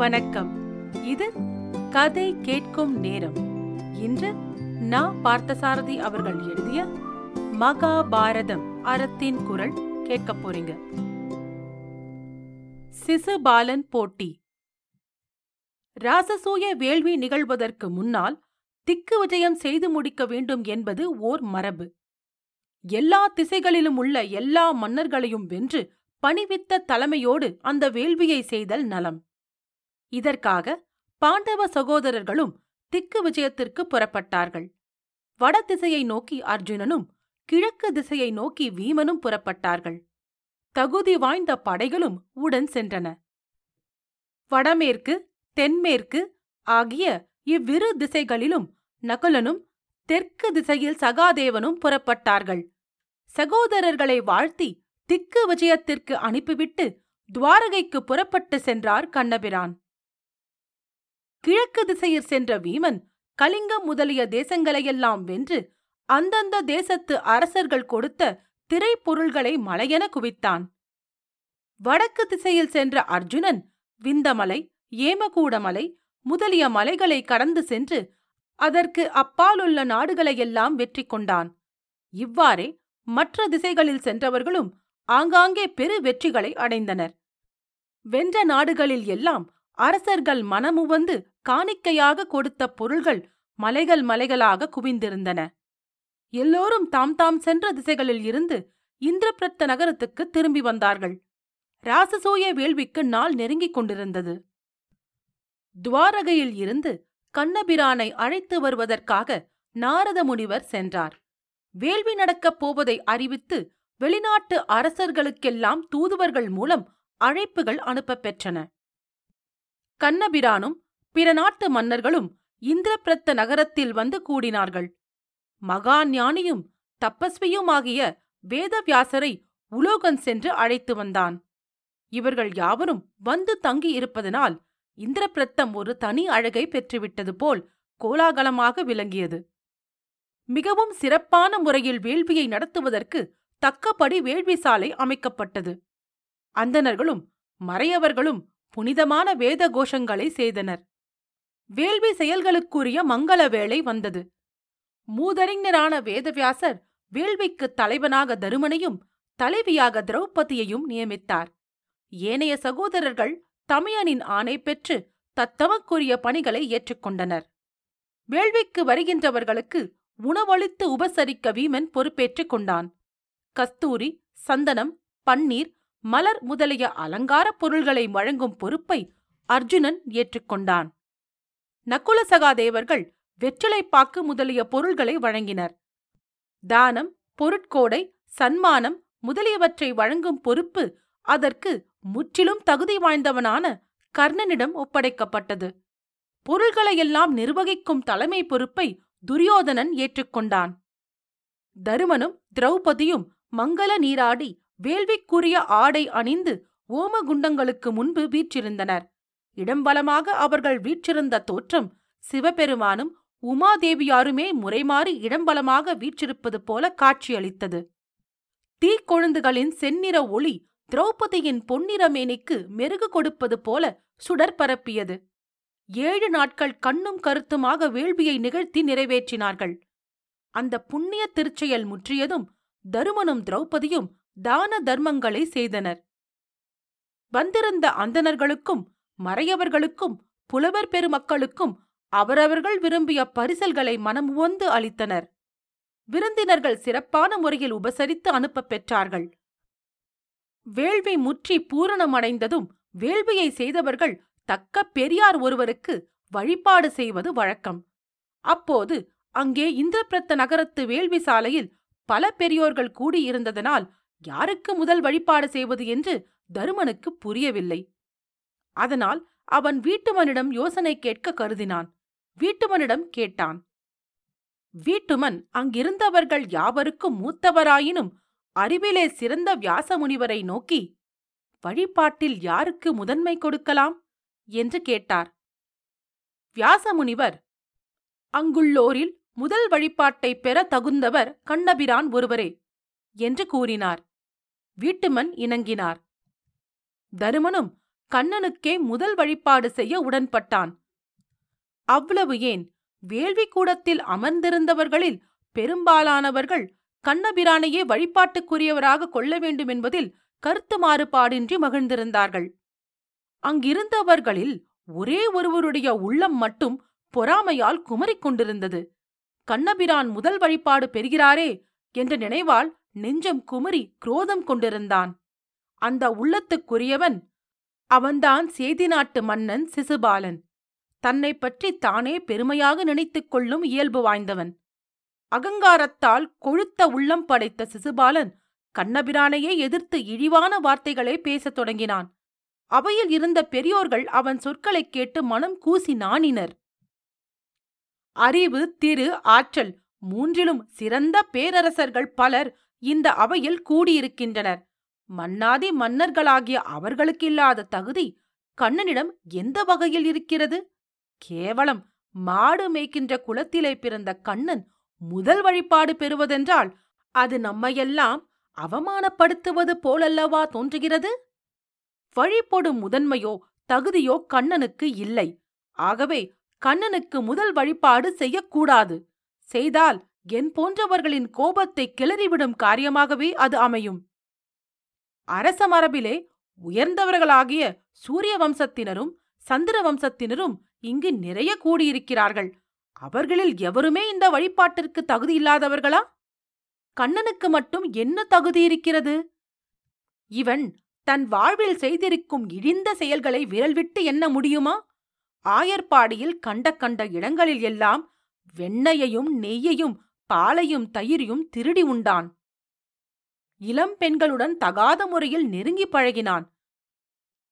வணக்கம். இது கதை கேட்கும் நேரம். இன்று நா பார்த்தசாரதி அவர்கள் எழுதிய மகாபாரதம் அறத்தின் குரல் கேட்கப் போறீங்க. சிசுபாலன் போட்டி. ராசசூய வேள்வி நிகழ்வதற்கு முன்னால் திக்கு விஜயம் செய்து முடிக்க வேண்டும் என்பது ஓர் மரபு. எல்லா திசைகளிலும் உள்ள எல்லா மன்னர்களையும் வென்று பணிவித்த தலைமையோடு அந்த வேள்வியை செய்தல் நலம். இதற்காக பாண்டவ சகோதரர்களும் திக்கு விஜயத்திற்கு புறப்பட்டார்கள். வட திசையை நோக்கி அர்ஜுனனும் கிழக்கு திசையை நோக்கி வீமனும் புறப்பட்டார்கள். தகுதி வாய்ந்த படைகளும் உடன் சென்றன. வடமேற்கு தென்மேற்கு ஆகிய இவ்விரு திசைகளிலும் நகுலனும் தெற்கு திசையில் சகாதேவனும் புறப்பட்டார்கள். சகோதரர்களை வாழ்த்தி திக்கு விஜயத்திற்கு அனுப்பிவிட்டு துவாரகைக்கு புறப்பட்டு சென்றார் கண்ணபிரான். கிழக்கு திசையில் சென்ற வீமன் கலிங்கம் முதலிய தேசங்களையெல்லாம் வென்று அந்தந்த தேசத்து அரசர்கள் கொடுத்த திரைப்பொருள்களை மலையென குவித்தான். வடக்கு திசையில் சென்ற அர்ஜுனன் விந்தமலை ஏமகூடமலை முதலிய மலைகளை கடந்து சென்று அதற்கு அப்பாலுள்ள நாடுகளையெல்லாம் வெற்றி கொண்டான். இவ்வாறே மற்ற திசைகளில் சென்றவர்களும் ஆங்காங்கே பெரு வெற்றிகளை அடைந்தனர். வென்ற நாடுகளில் எல்லாம் அரசர்கள் மனமுவந்து காணிக்கையாக கொடுத்த பொருள்கள் மலைகள் மலைகளாக குவிந்திருந்தன. எல்லோரும் தாம் தாம் சென்ற திசைகளில் இருந்து இந்திரபிரத்த நகரத்துக்கு திரும்பி வந்தார்கள். ராசசூய வேள்விக்கு நாள் நெருங்கிக் கொண்டிருந்தது. துவாரகையில் இருந்து கண்ணபிரானை அழைத்து வருவதற்காக நாரத முனிவர் சென்றார். வேள்வி நடக்கப் போவதை அறிவித்து வெளிநாட்டு அரசர்களுக்கெல்லாம் தூதுவர்கள் மூலம் அழைப்புகள் அனுப்பப் பெற்றன. கண்ணபிரானும் பிற நாட்டு மன்னர்களும் இந்திரபிரத்த நகரத்தில் வந்து கூடினார்கள். மகா ஞானியும் தப்பஸ்வியுமாகிய வேதவியாசரை உலோகன் சென்று அழைத்து வந்தான். இவர்கள் யாவரும் வந்து தங்கி இருப்பதனால் இந்திரபிரத்தம் ஒரு தனி அழகை பெற்றுவிட்டது போல் கோலாகலமாக விளங்கியது. மிகவும் சிறப்பான முறையில் வேள்வியை நடத்துவதற்கு தக்கபடி வேள்வி சாலை அமைக்கப்பட்டது. அந்தணர்களும் மறையவர்களும் புனிதமான வேத கோஷங்களை செய்தனர். வேள்வி செயல்களுக்குரிய மங்கள வேளை வந்தது. மூதறிஞரான வேதவியாசர் வேள்விக்கு தலைவனாக தருமனையும் தலைவியாக திரௌபதியையும் நியமித்தார். ஏனைய சகோதரர்கள் தமையனின் ஆணை பெற்று தத்தமக்குரிய பணிகளை ஏற்றுக்கொண்டனர் வேள்விக்கு வருகின்றவர்களுக்கு உணவளித்து உபசரிக்க வீமன் பொறுப்பேற்றுக் கொண்டான். கஸ்தூரி சந்தனம் பன்னீர் மலர் முதலிய அலங்காரப் பொருள்களை வழங்கும் பொறுப்பை அர்ஜுனன் ஏற்றுக்கொண்டான். நக்குல சகாதேவர்கள் வெற்றிலைப்பாக்கு முதலிய பொருள்களை வழங்கினர். தானம் பொருட்கோடை சன்மானம் முதலியவற்றை வழங்கும் பொறுப்பு அதற்கு முற்றிலும் தகுதி வாய்ந்தவனான கர்ணனிடம் ஒப்படைக்கப்பட்டது. பொருள்களையெல்லாம் நிர்வகிக்கும் தலைமை பொறுப்பை துரியோதனன் ஏற்றுக்கொண்டான். தருமனும் திரௌபதியும் மங்கள நீராடி வேள்விக்குரிய ஆடை அணிந்து ஓமகுண்டங்களுக்கு முன்பு வீற்றிருந்தனர். இடம்பலமாக அவர்கள் வீற்றிருந்த தோற்றம் சிவபெருமானும் உமாதேவியாருமே முறைமாறி இடம்பலமாக வீற்றிருப்பது போல காட்சியளித்தது. தீக்கொழுந்துகளின் செந்நிற ஒளி திரௌபதியின் பொன்னிற மேனிக்கு மெருகு கொடுப்பது போல சுடர் பரப்பியது. ஏழு நாட்கள் கண்ணும் கருத்துமாக வேள்வியை நிகழ்த்தி நிறைவேற்றினார்கள். அந்த புண்ணிய திருச்செயல் முற்றியதும் தருமனும் திரௌபதியும் தான தர்மங்களை செய்தனர். வந்திருந்த அந்தணர்களுக்கும் மறையவர்களுக்கும் புலவர் பெருமக்களுக்கும் அவரவர்கள் விரும்பிய பரிசல்களை மனமுவந்து அளித்தனர். விருந்தினர்கள் சிறப்பான முறையில் உபசரித்து அனுப்பப் பெற்றார்கள். வேள்வி முற்றி பூரணமடைந்ததும் வேள்வியை செய்தவர்கள் தக்க பெரியார் ஒருவருக்கு வழிபாடு செய்வது வழக்கம். அப்போது அங்கே இந்திரபிரத்த நகரத்து வேள்வி சாலையில் பல பெரியோர்கள் கூடியிருந்ததனால் யாருக்கு முதல் வழிபாடு செய்வது என்று தருமனுக்கு புரியவில்லை. அதனால் அவன் வீட்டுமனிடம் யோசனை கேட்க கருதினான். வீட்டுமனிடம் கேட்டான் வீட்டுமன் அங்கிருந்தவர்கள் யாவருக்கும் மூத்தவராயினும் அறிவிலே சிறந்த வியாசமுனிவரை நோக்கி வழிபாட்டில் யாருக்கு முதன்மை கொடுக்கலாம்? என்று கேட்டார். வியாசமுனிவர் அங்குள்ளோரில் முதல் வழிபாட்டைப் பெற தகுந்தவர் கண்ணபிரான் ஒருவரே என்று கூறினார். வீட்டுமன் இணங்கினார். தருமனும் கண்ணனுக்கே முதல் வழிபாடு செய்ய உடன்பட்டான். அவ்வளவு ஏன்? வேள்வி கூடத்தில் அமர்ந்திருந்தவர்களில் பெரும்பாலானவர்கள் கண்ணபிரானையே வழிபாட்டுக்குரியவராக கொள்ள வேண்டும் என்பதில் கருத்து மாறுபாடின்றி மகிழ்ந்திருந்தார்கள். அங்கிருந்தவர்களில் ஒரே ஒருவருடைய உள்ளம் மட்டும் பொறாமையால் குமரிக் கொண்டிருந்தது. கண்ணபிரான் முதல் வழிபாடு பெறுகிறாரே என்ற நினைவால் நெஞ்சம் குமரி குரோதம் கொண்டிருந்தான். அந்த உள்ளத்துக்குரியவன் அவன்தான் சேதி நாட்டு மன்னன் சிசுபாலன். தன்னை பற்றி தானே பெருமையாக நினைத்துக் கொள்ளும் இயல்பு வாய்ந்தவன். அகங்காரத்தால் கொழுத்த உள்ளம் படைத்த சிசுபாலன் கண்ணபிரானையே எதிர்த்து இழிவான வார்த்தைகளை பேசத் தொடங்கினான். அவையில் இருந்த பெரியோர்கள் அவன் சொற்களைக் கேட்டு மனம் கூசி நாணினர். அறிவு திரு ஆற்றல் மூன்றிலும் சிறந்த பேரரசர்கள் பலர் இந்த அவையில் கூடியிருக்கின்றனர். மன்னாதி மன்னர்களாகிய அவர்களுக்கில்லாத தகுதி கண்ணனிடம் எந்த வகையில் இருக்கிறது? கேவலம் மாடு மேய்க்கின்ற குலத்திலே பிறந்த கண்ணன் முதல் வழிபாடு பெறுவதென்றால் அது நம்மையெல்லாம் அவமானப்படுத்துவது போலல்லவா தோன்றுகிறது? வழிபடும் முதன்மையோ தகுதியோ கண்ணனுக்கு இல்லை. ஆகவே கண்ணனுக்கு முதல் வழிபாடு செய்யக்கூடாது. செய்தால் என் போன்றவர்களின் கோபத்தை கிளறிவிடும் காரியமாகவே அது அமையும். அரச மரபிலே உயர்ந்தவர்களாகிய சூரிய வம்சத்தினரும் சந்திர வம்சத்தினரும் இங்கு நிறைய கூடியிருக்கிறார்கள். அவர்களில் எவருமே இந்த வழிபாட்டிற்கு தகுதி இல்லாதவர்களா? கண்ணனுக்கு மட்டும் என்ன தகுதி இருக்கிறது? இவன் தன் வாழ்வில் செய்திருக்கும் இழிந்த செயல்களை விரல்விட்டு எண்ண முடியுமா? ஆயர்பாடியில் கண்ட கண்ட இடங்களில் எல்லாம் வெண்ணையையும் நெய்யையும் பாலையும் தயிரையும் திருடி உண்டான். இளம் பெண்களுடன் தகாத முறையில் நெருங்கி பழகினான்.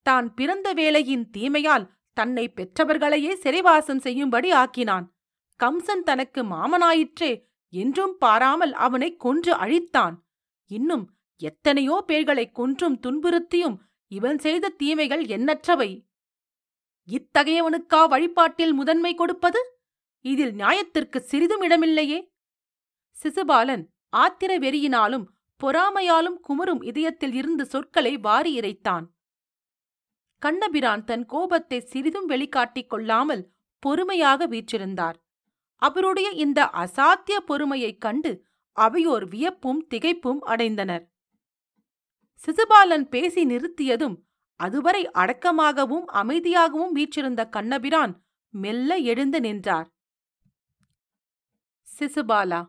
தான் பிறந்த வேளையின் தீமையால் தன்னை பெற்றவர்களையே சிறைவாசம் செய்யும்படி ஆக்கினான். கம்சன் தனக்கு மாமனாயிற்றே என்றும் பாராமல் அவனை கொன்று அழித்தான். இன்னும் எத்தனையோ பேர்களைக் கொன்றும் துன்புறுத்தியும் இவன் செய்த தீமைகள் எண்ணற்றவை. இத்தகையவனுக்கா வழிபாட்டில் முதன்மை கொடுப்பது? இதில் நியாயத்திற்கு சிறிதும் இடமில்லையே. சிசுபாலன் ஆத்திர வெறியினாலும் பொறாமையாலும் குமரும் இதயத்தில் இருந்து சொற்களை வாரி இறைத்தான். கண்ணபிரான் தன் கோபத்தை சிறிதும் வெளிக்காட்டிக் கொள்ளாமல் பொறுமையாக வீற்றிருந்தார். அவருடைய இந்த அசாத்திய பொறுமையைக் கண்டு அவையோர் வியப்பும் திகைப்பும் அடைந்தனர். சிசுபாலன் பேசி நிறுத்தியதும் அதுவரை அடக்கமாகவும் அமைதியாகவும் வீற்றிருந்த கண்ணபிரான் மெல்ல எழுந்து நின்றார். சிசுபாலா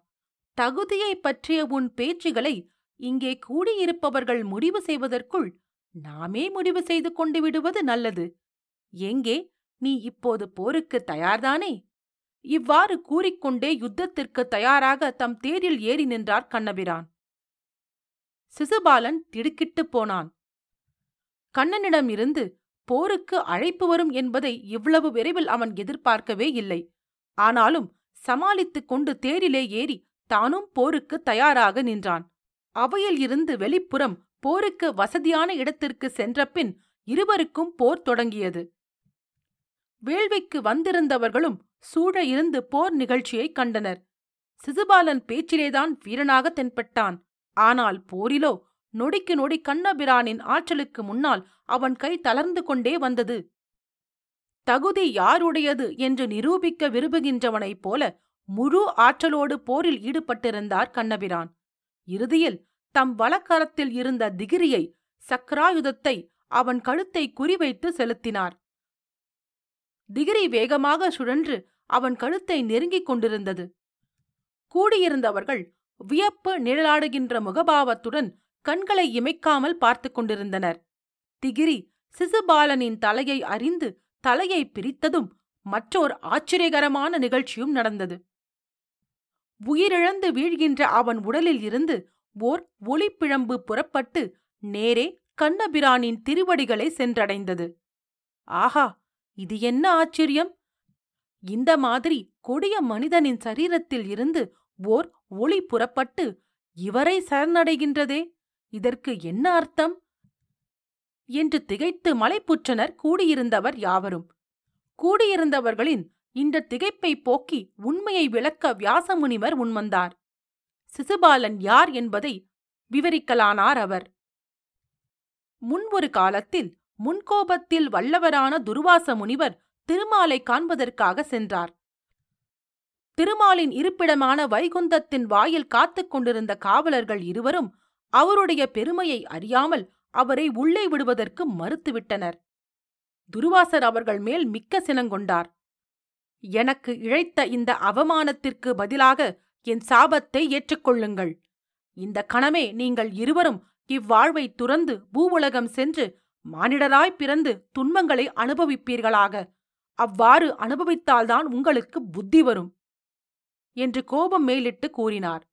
தகுதியைப் பற்றிய உன் பேச்சுகளை இங்கே கூடியிருப்பவர்கள் முடிவு செய்வதற்குள் நாமே முடிவு செய்து கொண்டு விடுவது நல்லது. எங்கே? நீ இப்போது போருக்கு தயார்தானே? இவ்வாறு கூறிக்கொண்டே யுத்தத்திற்கு தயாராக தம் தேரில் ஏறி நின்றார் கண்ணபிரான். சிசுபாலன் திடுக்கிட்டுப் போனான். கண்ணனிடம் இருந்து போருக்கு அழைப்பு வரும் என்பதை இவ்வளவு விரைவில் அவன் எதிர்பார்க்கவே இல்லை. ஆனாலும் சமாளித்துக் கொண்டு தேரிலே ஏறி தானும் போருக்கு தயாராக நின்றான். அவையில் இருந்து வெளிப்புறம் போருக்கு வசதியான இடத்திற்கு சென்றபின் இருவருக்கும் போர் தொடங்கியது. வேள்விக்கு வந்திருந்தவர்களும் சூழ இருந்து போர் நிகழ்ச்சியைக் கண்டனர். சிசுபாலன் பேச்சிலேதான் வீரனாக தென்பட்டான். ஆனால் போரிலோ நொடிக்கு நொடி கண்ணபிரானின் ஆற்றலுக்கு முன்னால் அவன் கை தளர்ந்து கொண்டே வந்தது. தகுதி யாருடையது என்று நிரூபிக்க விரும்புகின்றவனைப் போல முழு ஆற்றலோடு போரில் ஈடுபட்டிருந்தார் கண்ணபிரான். இறுதியில் தம் வலக்கரத்தில் இருந்த திகிரியை சக்ராயுதத்தை அவன் கழுத்தை குறிவைத்து செலுத்தினார். திகிரி வேகமாக சுழன்று அவன் கழுத்தை நெருங்கிக் கொண்டிருந்தது. கூடியிருந்தவர்கள் வியப்பு நிழலாடுகின்ற முகபாவத்துடன் கண்களை இமைக்காமல் பார்த்துக் கொண்டிருந்தனர். திகிரி சிசுபாலனின் தலையை அறிந்து தலையை பிரித்ததும் மற்றோர் ஆச்சரியகரமான நிகழ்ச்சியும் நடந்தது. உயிரிழந்து வீழ்கின்ற அவன் உடலில் இருந்து ஓர் ஒளிப்பிழம்பு புறப்பட்டு நேரே கண்ணபிரானின் திருவடிகளை சென்றடைந்தது. ஆஹா இது என்ன ஆச்சரியம்? இந்த மாதிரி கொடிய மனிதனின் சரீரத்தில் இருந்து ஓர் ஒளி புறப்பட்டு இவரை சரணடைகின்றதே இதற்கு என்ன அர்த்தம்? என்று திகைத்து மலைப்புற்றனர் கூடியிருந்தவர் யாவரும். கூடியிருந்தவர்களின் இந்த திகைப்பை போக்கி உண்மையை விளக்க வியாசமுனிவர் முன்வந்தார். சிசுபாலன் யார் என்பதை விவரிக்கலானார் அவர். முன் ஒரு காலத்தில் முன்கோபத்தில் வல்லவரான துர்வாச முனிவர் திருமாலை காண்பதற்காக சென்றார். திருமாலின் இருப்பிடமான வைகுந்தத்தின் வாயில் காத்துக் கொண்டிருந்த காவலர்கள் இருவரும் அவருடைய பெருமையை அறியாமல் அவரை உள்ளே விடுவதற்கு மறுத்துவிட்டனர். துருவாசர் அவர்கள் மேல் மிக்க சினங்கொண்டார். எனக்கு இழைத்த இந்த அவமானத்திற்கு பதிலாக என் சாபத்தை ஏற்றுக்கொள்ளுங்கள். இந்த கணமே நீங்கள் இருவரும் இவ்வாழ்வை துறந்து பூவுலகம் சென்று மானிடராய் பிறந்து துன்பங்களை அனுபவிப்பீர்களாக. அவ்வாறு அனுபவித்தால்தான் உங்களுக்கு புத்தி வரும். என்று கோபம் மேலிட்டு கூறினார்.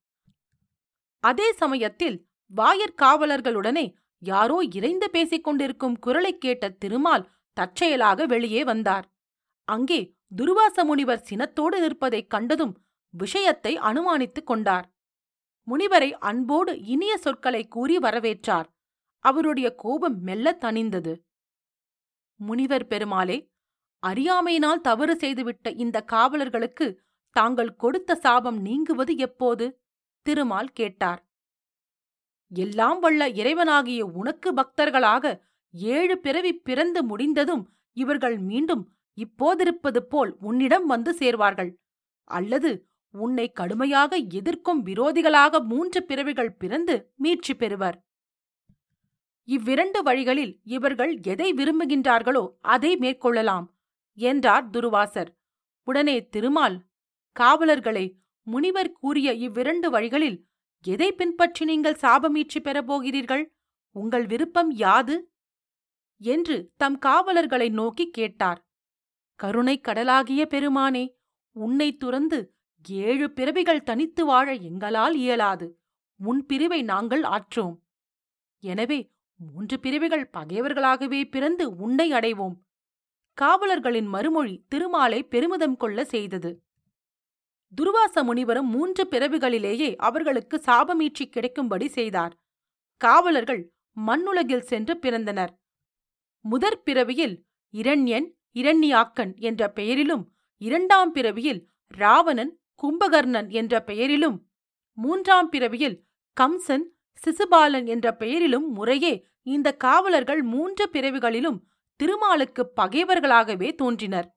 அதே சமயத்தில் வாயற்காவலர்களுடனே யாரோ இறைந்து பேசிக் கொண்டிருக்கும் குரலைக் கேட்ட திருமால் தற்செயலாக வெளியே வந்தார். அங்கே துர்வாச முனிவர் சினத்தோடு நிற்பதைக் கண்டதும் விஷயத்தை அனுமானித்துக் கொண்டார். முனிவரை அன்போடு இனிய சொற்களை கூறி வரவேற்றார். அவருடைய கோபம் மெல்ல தணிந்தது. முனிவர் பெருமாளே அறியாமையினால் தவறு செய்துவிட்ட இந்த காவலர்களுக்கு தாங்கள் கொடுத்த சாபம் நீங்குவது எப்போது? திருமால் கேட்டார். எல்லாம் வல்ல இறைவனாகிய உனக்கு பக்தர்களாக ஏழு பிறவி பிறந்து முடிந்ததும் இவர்கள் மீண்டும் இப்போதிருப்பது போல் உன்னிடம் வந்து சேர்வார்கள். அல்லது உன்னை கடுமையாக எதிர்க்கும் விரோதிகளாக மூன்று பிறவிகள் பிறந்து மீட்சி பெறுவர். இவ்விரண்டு வழிகளில் இவர்கள் எதை விரும்புகின்றார்களோ அதை மேற்கொள்ளலாம் என்றார் துருவாசர். உடனே திருமால் காவலர்களே முனிவர் கூறிய இவ்விரண்டு வழிகளில் எதை பின்பற்றி நீங்கள் சாபமீட்சி பெறப் போகிறீர்கள்? உங்கள் விருப்பம் யாது? என்று தம் காவலர்களை நோக்கி கேட்டார். கருணைக் கடலாகிய பெருமானே உன்னை துறந்து ஏழு பிறவிகள் தனித்து வாழ எங்களால் இயலாது. உன் பிரிவை நாங்கள் ஆற்றோம். எனவே மூன்று பிரிவுகள் பகைவர்களாகவே பிறந்து உன்னை அடைவோம். காவலர்களின் மறுமொழி திருமாலை பெருமிதம் கொள்ள செய்தது. துர்வாச முனிவரும் மூன்று பிறவிகளிலேயே அவர்களுக்கு சாபமீட்சி கிடைக்கும்படி செய்தார். காவலர்கள் மண்ணுலகில் சென்று பிறந்தனர். முதற் பிறவியில் இரண்யன் இரண்யாக்கன் என்ற பெயரிலும் இரண்டாம் பிறவியில் ராவணன் கும்பகர்ணன் என்ற பெயரிலும் மூன்றாம் பிறவியில் கம்சன் சிசுபாலன் என்ற பெயரிலும் முறையே இந்த காவலர்கள் மூன்று பிறவிகளிலும் திருமாலுக்கு பகைவர்களாகவே தோன்றினர்.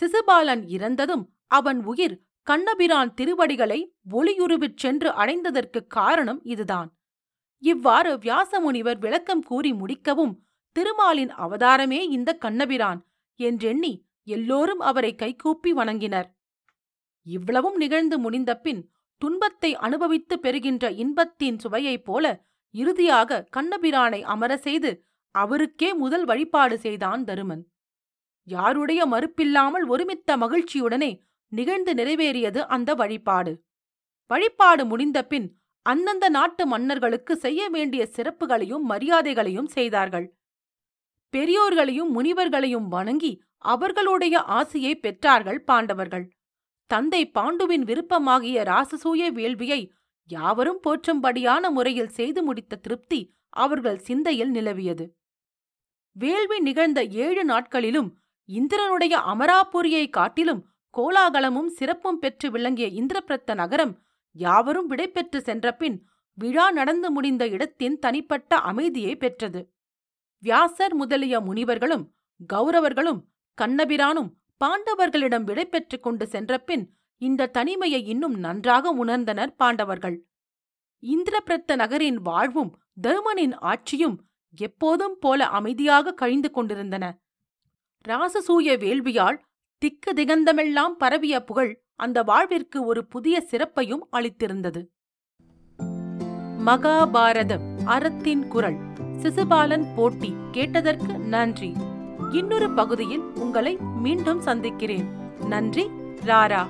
சிசுபாலன் இறந்ததும் அவன் உயிர் கண்ணபிரான் திருவடிகளை ஒளியுருவிற் சென்று அடைந்ததற்குக் காரணம் இதுதான். இவ்வாறு வியாசமுனிவர் விளக்கம் கூறி முடிக்கவும் திருமாலின் அவதாரமே இந்த கண்ணபிரான். என்றெண்ணி எல்லோரும் அவரை கைகூப்பி வணங்கினர். இவ்வளவும் நிகழ்ந்து முடிந்தபின் துன்பத்தை அனுபவித்து பெறுகின்ற இன்பத்தின் சுவையைப் போல இறுதியாக கண்ணபிரானை அமர செய்து அவருக்கே முதல் வழிபாடு செய்தான் தருமன். யாருடைய மறுப்பில்லாமல் ஒருமித்த மகிழ்ச்சியுடனே நிகழ்ந்து நிறைவேறியது அந்த வழிபாடு. வழிபாடு முடிந்தபின் அந்தந்த நாட்டு மன்னர்களுக்கு செய்ய வேண்டிய சிறப்புகளையும் மரியாதைகளையும் செய்தார்கள். பெரியோர்களையும் முனிவர்களையும் வணங்கி அவர்களுடைய ஆசையை பெற்றார்கள் பாண்டவர்கள். தந்தை பாண்டுவின் விருப்பமாகிய ராசசூய வேள்வியை யாவரும் போற்றும்படியான முறையில் செய்து முடித்த திருப்தி அவர்கள் சிந்தையில் நிலவியது. வேள்வி நிகழ்ந்த ஏழு நாட்களிலும் இந்திரனுடைய அமராபுரியை காட்டிலும் கோலாகலமும் சிறப்பும் பெற்று விளங்கிய இந்திரபிரத்த நகரம் யாவரும் விடைபெற்று சென்றபின் விழா நடந்து முடிந்த இடத்தின் தனிப்பட்ட அமைதியை பெற்றது. வியாசர் முதலிய முனிவர்களும் கௌரவர்களும் கண்ணபிரானும் பாண்டவர்களிடம் விடை கொண்டு சென்றபின் இந்த தனிமையை இன்னும் நன்றாக உணர்ந்தனர் பாண்டவர்கள். இந்திரபிரத்த நகரின் வாழ்வும் தருமனின் ஆட்சியும் எப்போதும் போல அமைதியாக கழிந்து கொண்டிருந்தன. ராசசூய வேள்வியால் திக்கு திகந்தமெல்லாம் பரவிய புகழ் அந்த வாழ்விற்கு ஒரு புதிய சிறப்பையும் அளித்திருந்தது. மகாபாரதம் அறத்தின் குரல். சிசுபாலன் போட்டி கேட்டதற்கு நன்றி. இன்னொரு பகுதியில் உங்களை மீண்டும் சந்திக்கிறேன். நன்றி ராரா.